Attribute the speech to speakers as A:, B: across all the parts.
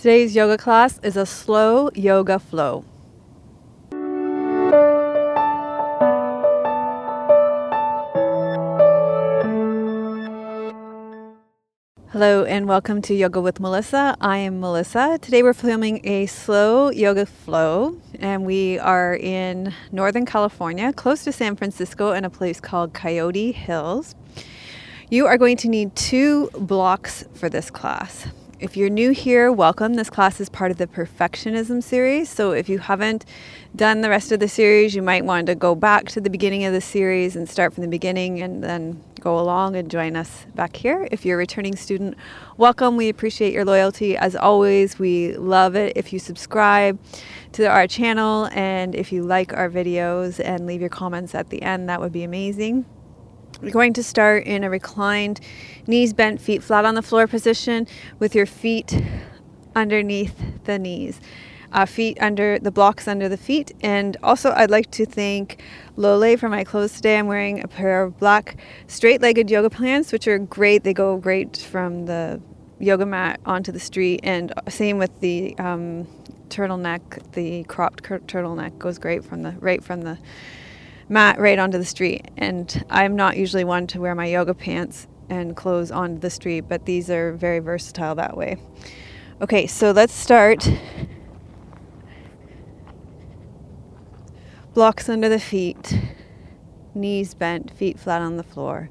A: Today's yoga class is a slow yoga flow. Hello and welcome to Yoga with Melissa. I am Melissa. Today we're filming a slow yoga flow and we are in Northern California, close to San Francisco, in a place called Coyote Hills. You are going to need two blocks for this class. If you're new here, welcome. This class is part of the perfectionism series. So if you haven't done the rest of the series, you might want to go back to the beginning of the series and start from the beginning and then go along and join us back here. If you're a returning student, welcome. We appreciate your loyalty. As always, we love it if you subscribe to our channel and if you like our videos and leave your comments at the end, that would be amazing. We're going to start in a reclined, knees bent, feet flat on the floor position with your feet underneath the knees. Uh, feet under the blocks under the feet. And also, I'd like to thank Lole for my clothes today. I'm wearing a pair of black straight legged yoga pants, which are great. They go great from the yoga mat onto the street. And same with the um, turtleneck, the cropped turtleneck goes great from the right from the mat right onto the street. And I'm not usually one to wear my yoga pants and clothes onto the street, but these are very versatile that way. Okay, so let's start. Blocks under the feet, knees bent, feet flat on the floor.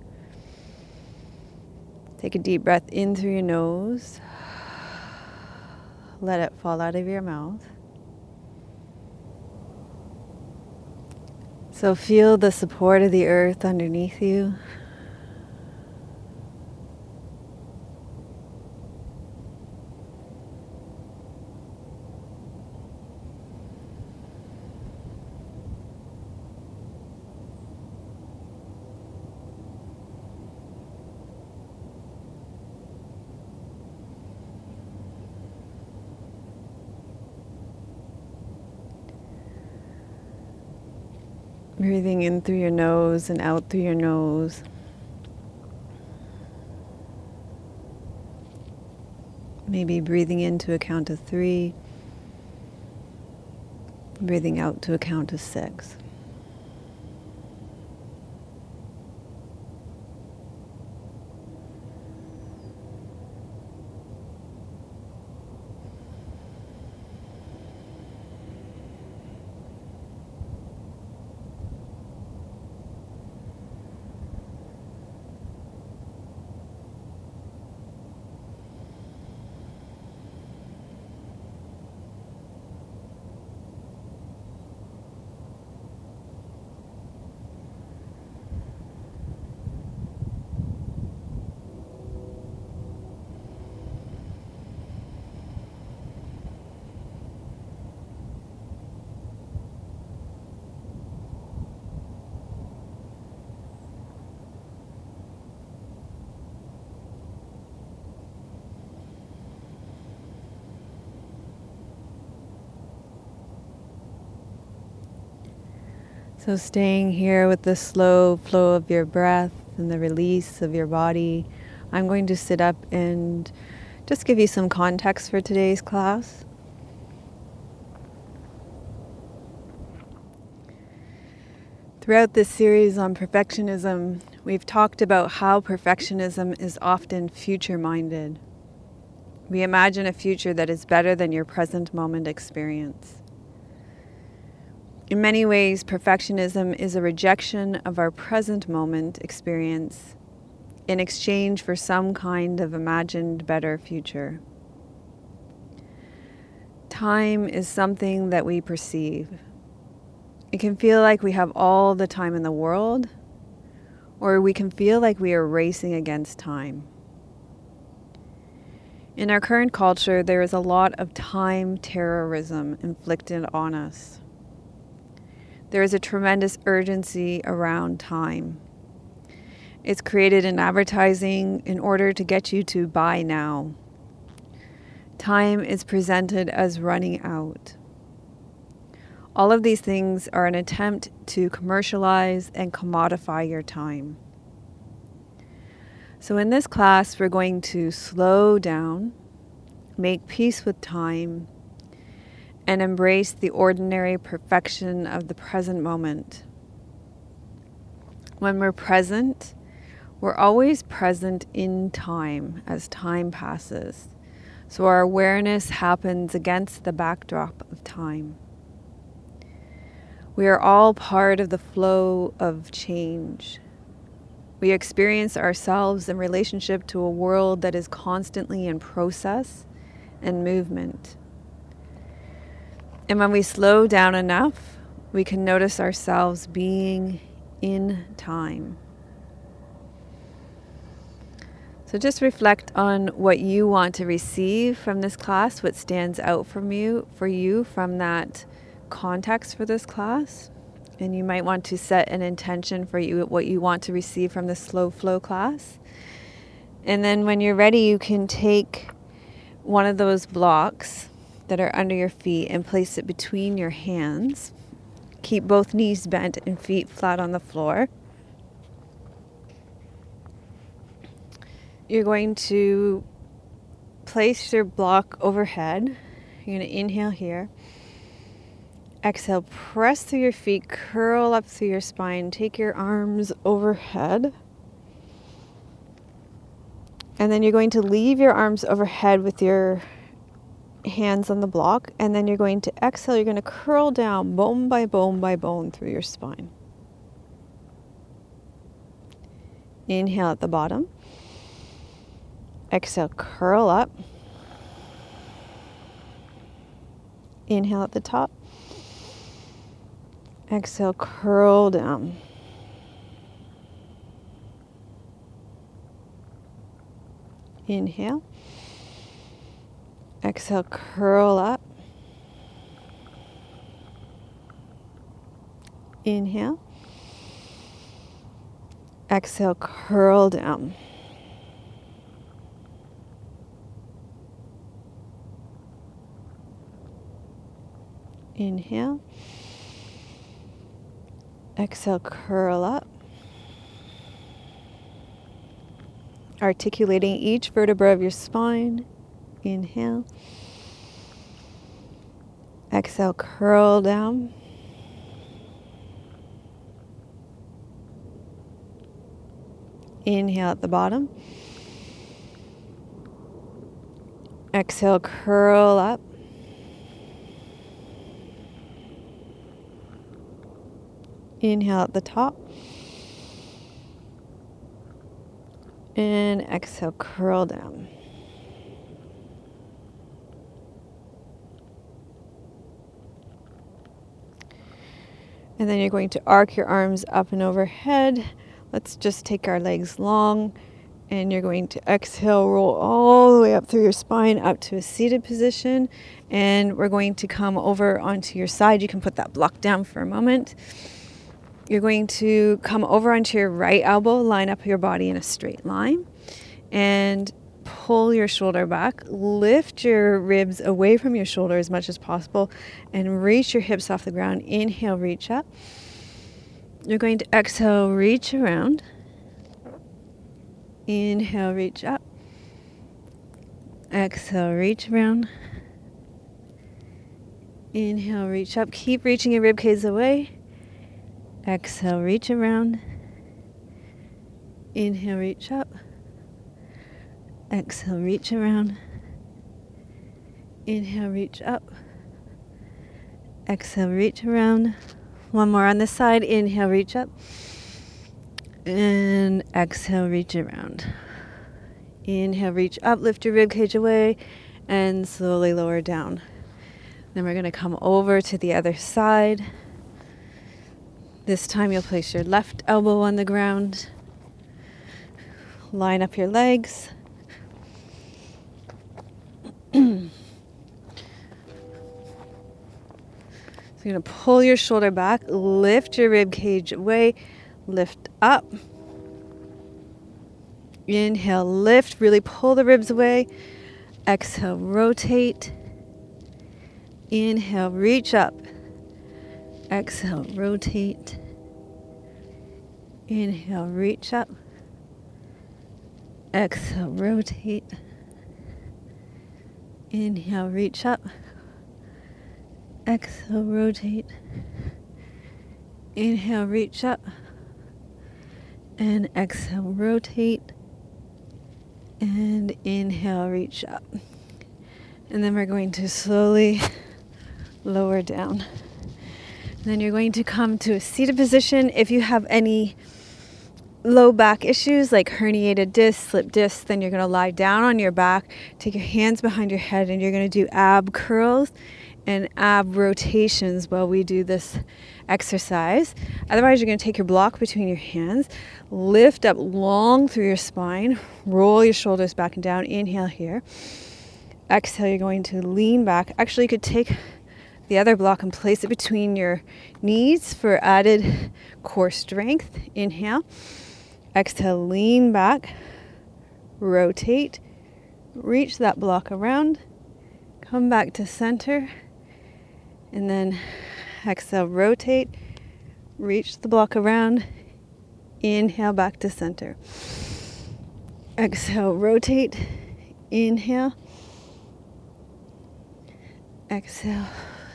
A: Take a deep breath in through your nose. Let it fall out of your mouth. So feel the support of the earth underneath you. Breathing in through your nose and out through your nose. Maybe breathing in to a count of three, breathing out to a count of six. So, staying here with the slow flow of your breath and the release of your body, I'm going to sit up and just give you some context for today's class. Throughout this series on perfectionism, we've talked about how perfectionism is often future minded. We imagine a future that is better than your present moment experience. In many ways, perfectionism is a rejection of our present moment experience in exchange for some kind of imagined better future. Time is something that we perceive. It can feel like we have all the time in the world, or we can feel like we are racing against time. In our current culture, there is a lot of time terrorism inflicted on us. There is a tremendous urgency around time. It's created in advertising in order to get you to buy now. Time is presented as running out. All of these things are an attempt to commercialize and commodify your time. So, in this class, we're going to slow down, make peace with time, and embrace the ordinary perfection of the present moment. When we're present, we're always present in time as time passes. So our awareness happens against the backdrop of time. We are all part of the flow of change. We experience ourselves in relationship to a world that is constantly in process and movement. And when we slow down enough, we can notice ourselves being in time. So just reflect on what you want to receive from this class, what stands out from you for you from that context for this class. And you might want to set an intention for you what you want to receive from the slow flow class. And then when you're ready, you can take one of those blocks that are under your feet and place it between your hands. Keep both knees bent and feet flat on the floor. you're going to place your block overhead. You're going to inhale here. Exhale, press through your feet, curl up through your spine, take your arms overhead. And then you're going to leave your arms overhead with your hands on the block. And then you're going to exhale, you're going to curl down bone by bone by bone through your spine. Inhale at the bottom. Exhale, curl up. Inhale at the top. Exhale, curl down. Inhale. Exhale, curl up. Inhale. Exhale, curl down. Inhale. Exhale, curl up. Articulating each vertebra of your spine. Inhale. Exhale, curl down. Inhale at the bottom. Exhale, curl up. Inhale at the top. And exhale, curl down. And then you're going to arc your arms up and overhead. Let's just take our legs long. And you're going to exhale, roll all the way up through your spine up to a seated position. And we're going to come over onto your side. You can put that block down for a moment. You're going to come over onto your right elbow, line up your body in a straight line, and pull your shoulder back. Lift your ribs away from your shoulder as much as possible and reach your hips off the ground. Inhale, reach up. You're going to exhale, reach around. Inhale, reach up. Exhale, reach around. Inhale, reach up. Keep reaching your rib cage away. Exhale, reach around. Inhale, reach up. Exhale, reach around. Inhale, reach up. Exhale, reach around. One more on this side. Inhale, reach up. And exhale, reach around. Inhale, reach up, lift your rib cage away, and slowly lower down. Then we're going to come over to the other side. This time you'll place your left elbow on the ground. Line up your legs. So you're going to pull your shoulder back, lift your rib cage away, lift up. Inhale, lift, really pull the ribs away. Exhale, rotate. Inhale, reach up. Exhale, rotate. Inhale, reach up. Exhale, rotate. Inhale, reach up. Exhale, rotate. Inhale, reach up. And exhale, rotate. And inhale, reach up. And then we're going to slowly lower down. And then you're going to come to a seated position. If you have any low back issues like herniated disc, slip disc, then you're going to lie down on your back, take your hands behind your head, and you're going to do ab curls and ab rotations while we do this exercise. Otherwise, you're going to take your block between your hands, lift up long through your spine, roll your shoulders back and down. Inhale here. Exhale, you're going to lean back. Actually, you could take the other block and place it between your knees for added core strength. Inhale. Exhale, lean back, rotate, reach that block around, come back to center, and then exhale, rotate, reach the block around, inhale back to center. Exhale, rotate, inhale, exhale,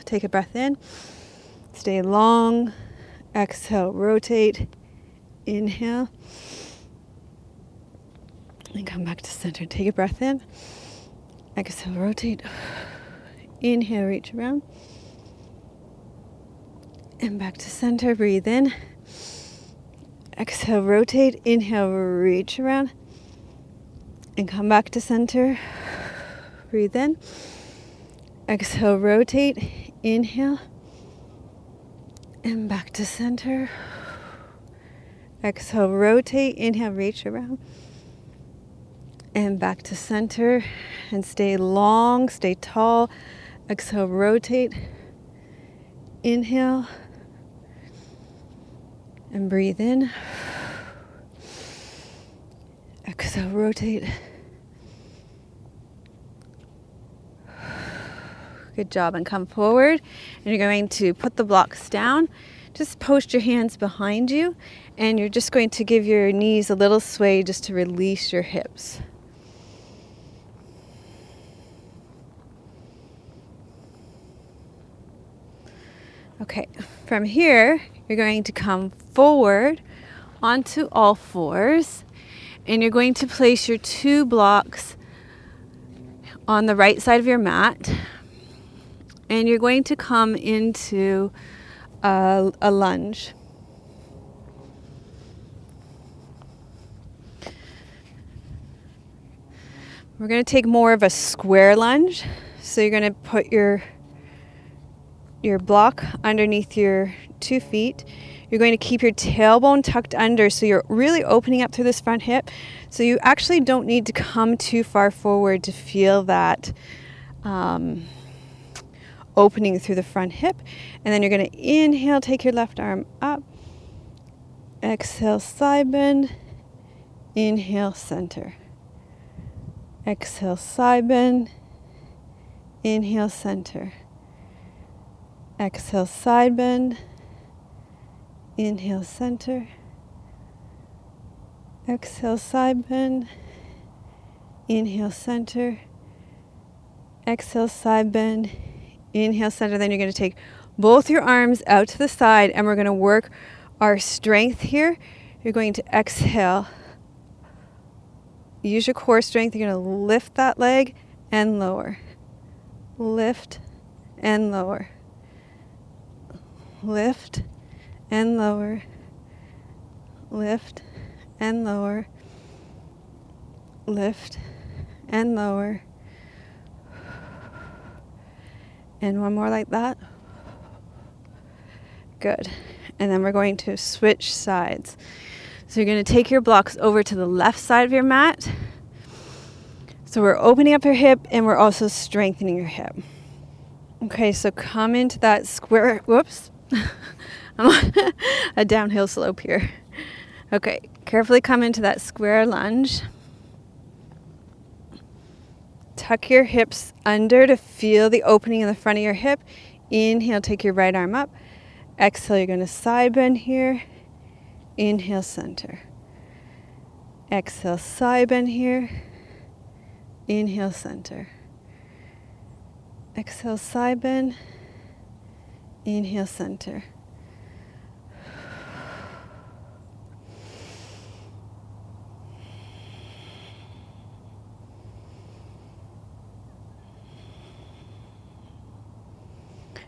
A: take a breath in, stay long, exhale, rotate, inhale. And come back to center. Take a breath in. Exhale, rotate. Inhale, reach around. And back to center. Breathe in. Exhale, rotate. Inhale, reach around. And come back to center. Breathe in. Exhale, rotate. Inhale. And back to center. Exhale, rotate. Inhale, reach around. And back to center. And stay long, stay tall. Exhale, rotate. Inhale. And breathe in. Exhale, rotate. Good job. And come forward. And you're going to put the blocks down. Just post your hands behind you. And you're just going to give your knees a little sway just to release your hips. Okay, from here, you're going to come forward onto all fours and you're going to place your two blocks on the right side of your mat and you're going to come into a, a lunge. We're going to take more of a square lunge. So you're going to put your your block underneath your two feet. You're going to keep your tailbone tucked under so you're really opening up through this front hip. So you actually don't need to come too far forward to feel that um, opening through the front hip. And then you're going to inhale, take your left arm up. Exhale, side bend. Inhale, center. Exhale, side bend. Inhale, center. Exhale, side bend. Inhale, center. Exhale, side bend. Inhale, center. Exhale, side bend. Inhale, center. Then you're going to take both your arms out to the side and we're going to work our strength here. You're going to exhale. Use your core strength. You're going to lift that leg and lower. Lift and lower lift and lower, lift and lower, lift and lower. And one more like that. Good. And then we're going to switch sides. So you're going to take your blocks over to the left side of your mat. So we're opening up your hip and we're also strengthening your hip. Okay, so come into that square. Whoops. I'm on a downhill slope here. Okay, carefully come into that square lunge. Tuck your hips under to feel the opening in the front of your hip. Inhale, take your right arm up. Exhale, you're going to side bend here. Inhale, center. Exhale, side bend here. Inhale, center. Exhale, side bend. Inhale, center.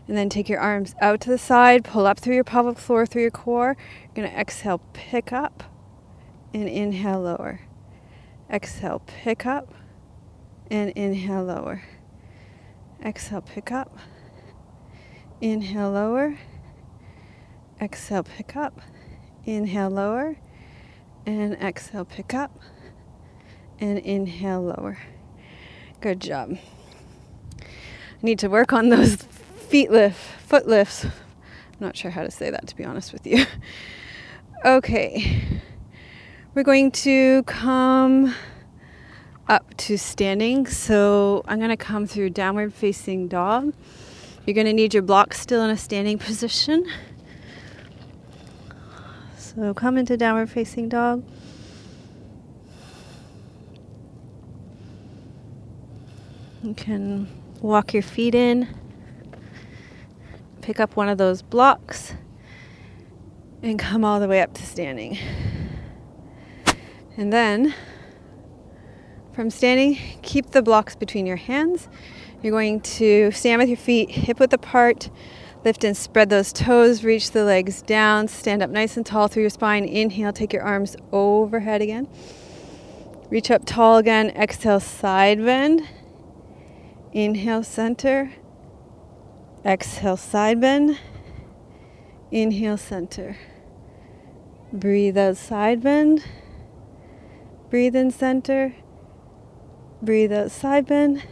A: And then take your arms out to the side, pull up through your pelvic floor, through your core. You're to exhale, pick up, and inhale, lower. Exhale, pick up, and inhale, lower. Exhale, pick up, inhale, lower. Exhale, pick up, inhale, lower. And exhale, pick up, and inhale, lower. Good job. I need to work on those feet lift, foot lifts. I'm not sure how to say that to be honest with you. Okay. We're going to come up to standing. So I'm going to come through downward facing dog. You're going to need your block still in a standing position. So come into downward facing dog. You can walk your feet in pick up one of those blocks and come all the way up to standing. And then from standing, keep the blocks between your hands. You're going to stand with your feet hip width apart, lift and spread those toes, reach the legs down, stand up nice and tall through your spine. Inhale, take your arms overhead again. Reach up tall again. Exhale, side bend. Inhale, center. Exhale, side bend. Inhale, center. Breathe out, side bend. Breathe in, center. Breathe out, side bend.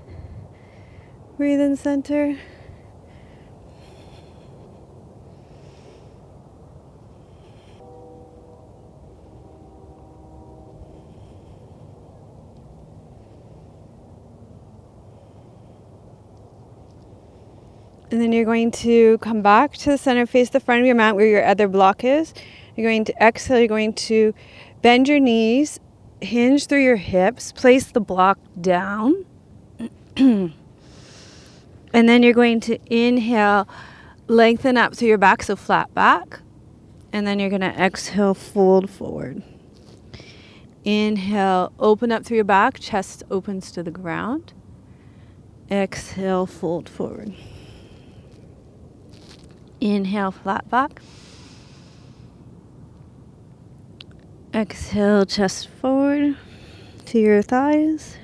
A: Breathe in, center. And then you're going to come back to the center, face the front of your mat where your other block is. You're going to exhale, you're going to bend your knees, hinge through your hips, place the block down. and then you're going to inhale, lengthen up through your back, so flat back. And then you're going to exhale, fold forward. Inhale, open up through your back, chest opens to the ground. Exhale, fold forward. Inhale, flat back. Exhale, chest forward to your thighs.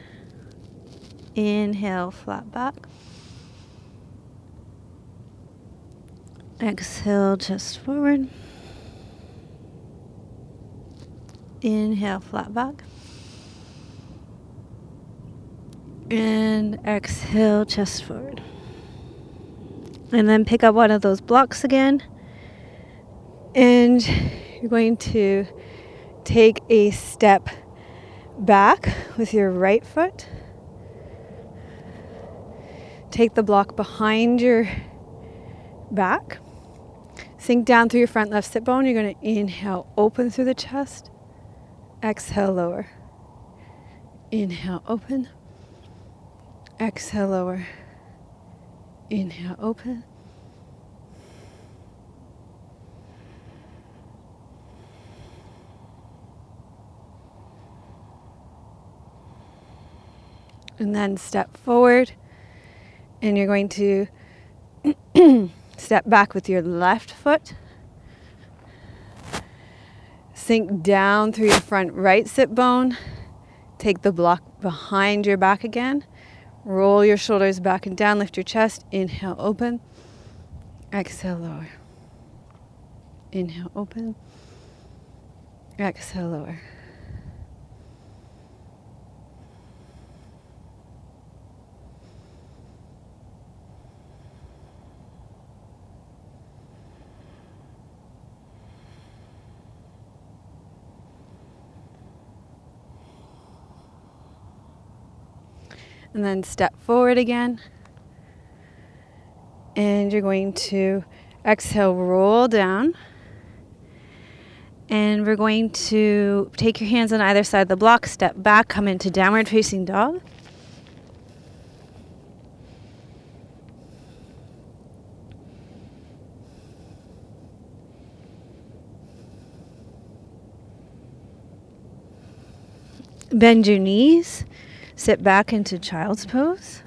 A: Inhale, flat back. Exhale, chest forward. Inhale, flat back. And exhale, chest forward. And then pick up one of those blocks again. And you're going to take a step back with your right foot. Take the block behind your back. Sink down through your front left sit bone. You're going to inhale, open through the chest. Exhale, lower. Inhale, open. Exhale, lower. Inhale, open. And then step forward, and you're going to step back with your left foot. Sink down through your front right sit bone. Take the block behind your back again. Roll your shoulders back and down, lift your chest. Inhale, open. Exhale, lower. Inhale, open. Exhale, lower. and then step forward again. And you're going to exhale, roll down. And we're going to take your hands on either side of the block, step back, come into downward facing dog. Bend your knees sit back into child's pose.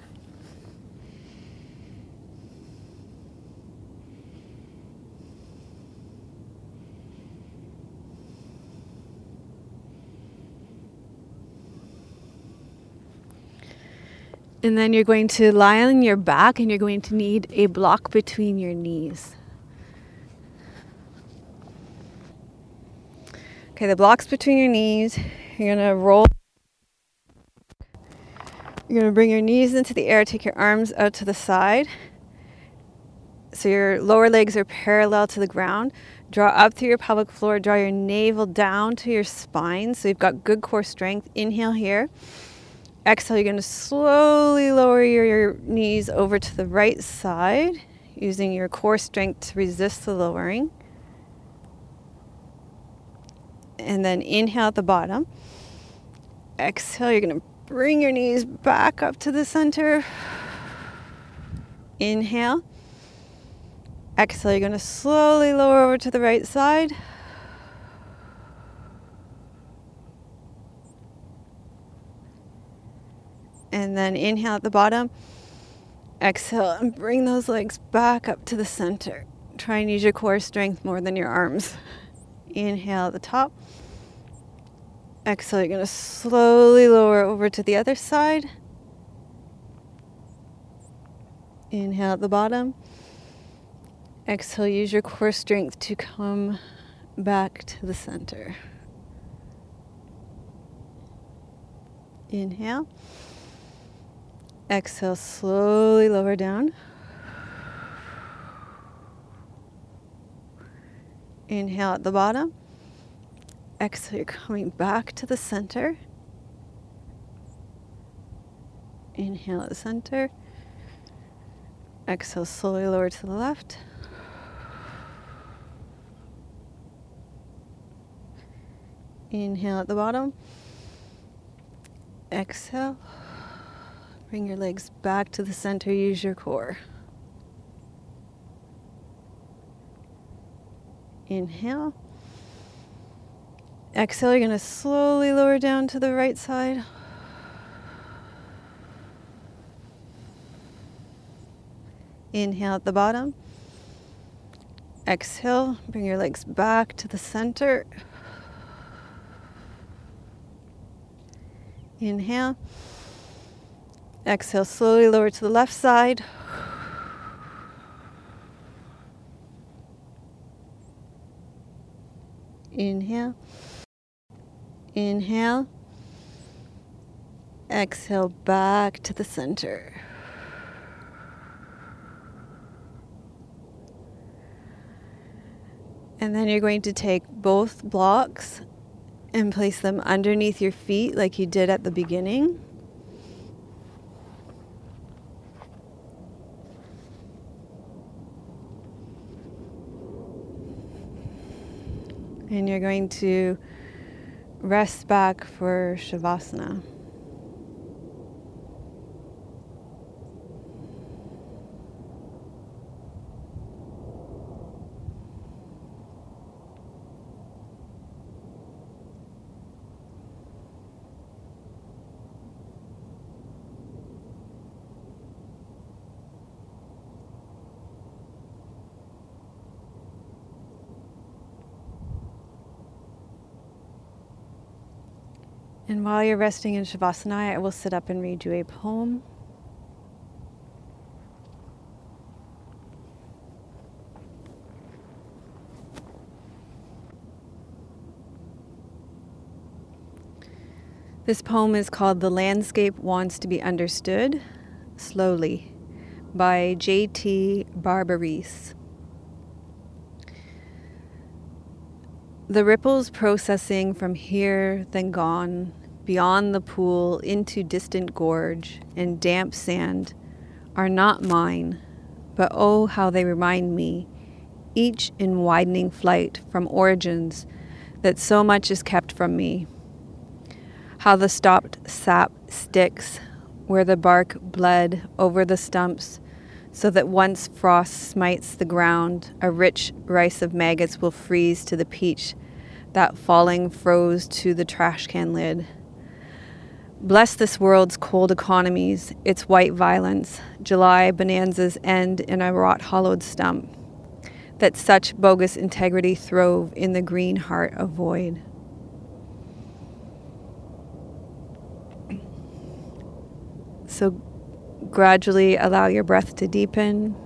A: And then you're going to lie on your back and you're going to need a block between your knees. Okay, the block's between your knees. You're going to roll. You're going to bring your knees into the air, take your arms out to the side. So your lower legs are parallel to the ground. Draw up through your pelvic floor, draw your navel down to your spine. So you've got good core strength. Inhale here. Exhale, you're going to slowly lower your, your, knees over to the right side using your core strength to resist the lowering. And then inhale at the bottom. Exhale, you're going to bring your knees back up to the center. Inhale. Exhale, you're going to slowly lower over to the right side. And then inhale at the bottom. Exhale and bring those legs back up to the center. Try and use your core strength more than your arms. Inhale at the top. Exhale, you're going to slowly lower over to the other side. Inhale at the bottom. Exhale, use your core strength to come back to the center. Inhale. Exhale, slowly lower down. Inhale at the bottom. Exhale, you're coming back to the center. Inhale at the center. Exhale, slowly lower to the left. Inhale at the bottom. Exhale. Bring your legs back to the center, use your core. Inhale. Exhale, you're going to slowly lower down to the right side. Inhale at the bottom. Exhale, bring your legs back to the center. Inhale. Exhale, slowly lower to the left side. Inhale. Inhale. Exhale back to the center. And then you're going to take both blocks and place them underneath your feet like you did at the beginning. And you're going to rest back for Shavasana. And while you're resting in Shavasana, I will sit up and read you a poem. This poem is called The Landscape Wants to Be Understood Slowly by J.T. Barbarese. The ripples processing from here, then gone, beyond the pool into distant gorge and damp sand, are not mine, but oh, how they remind me, each in widening flight from origins that so much is kept from me. How the stopped sap sticks where the bark bled over the stumps, so that once frost smites the ground, a rich rice of maggots will freeze to the peach that falling froze to the trash can lid. Bless this world's cold economies, its white violence. July bonanzas end in a rot hollowed stump. That such bogus integrity throve in the green heart of void. So gradually allow your breath to deepen.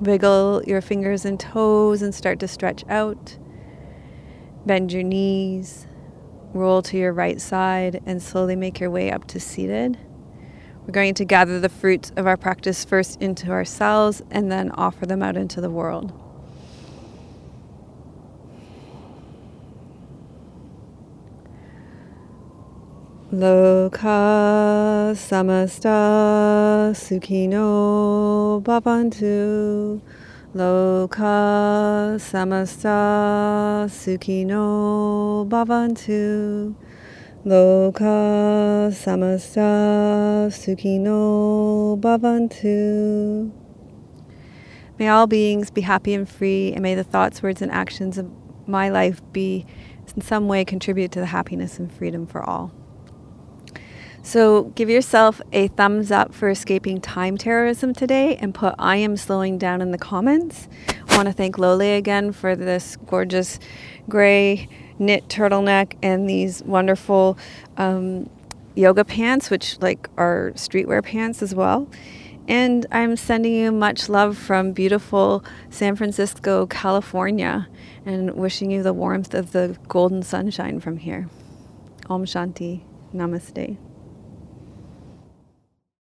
A: Wiggle your fingers and toes and start to stretch out. Bend your knees. Roll to your right side and slowly make your way up to seated. We're going to gather the fruits of our practice first into ourselves and then offer them out into the world. Loka samasta sukhino bhavantu. Loka samasta sukhino bhavantu. Loka samasta sukhino bhavantu. May all beings be happy and free, and may the thoughts, words, and actions of my life be in some way contribute to the happiness and freedom for all. So give yourself a thumbs up for escaping time terrorism today and put I am slowing down in the comments. I want to thank Lole again for this gorgeous gray knit turtleneck and these wonderful um, yoga pants, which like are streetwear pants as well. And I'm sending you much love from beautiful San Francisco, California, and wishing you the warmth of the golden sunshine from here. Om Shanti. Namaste.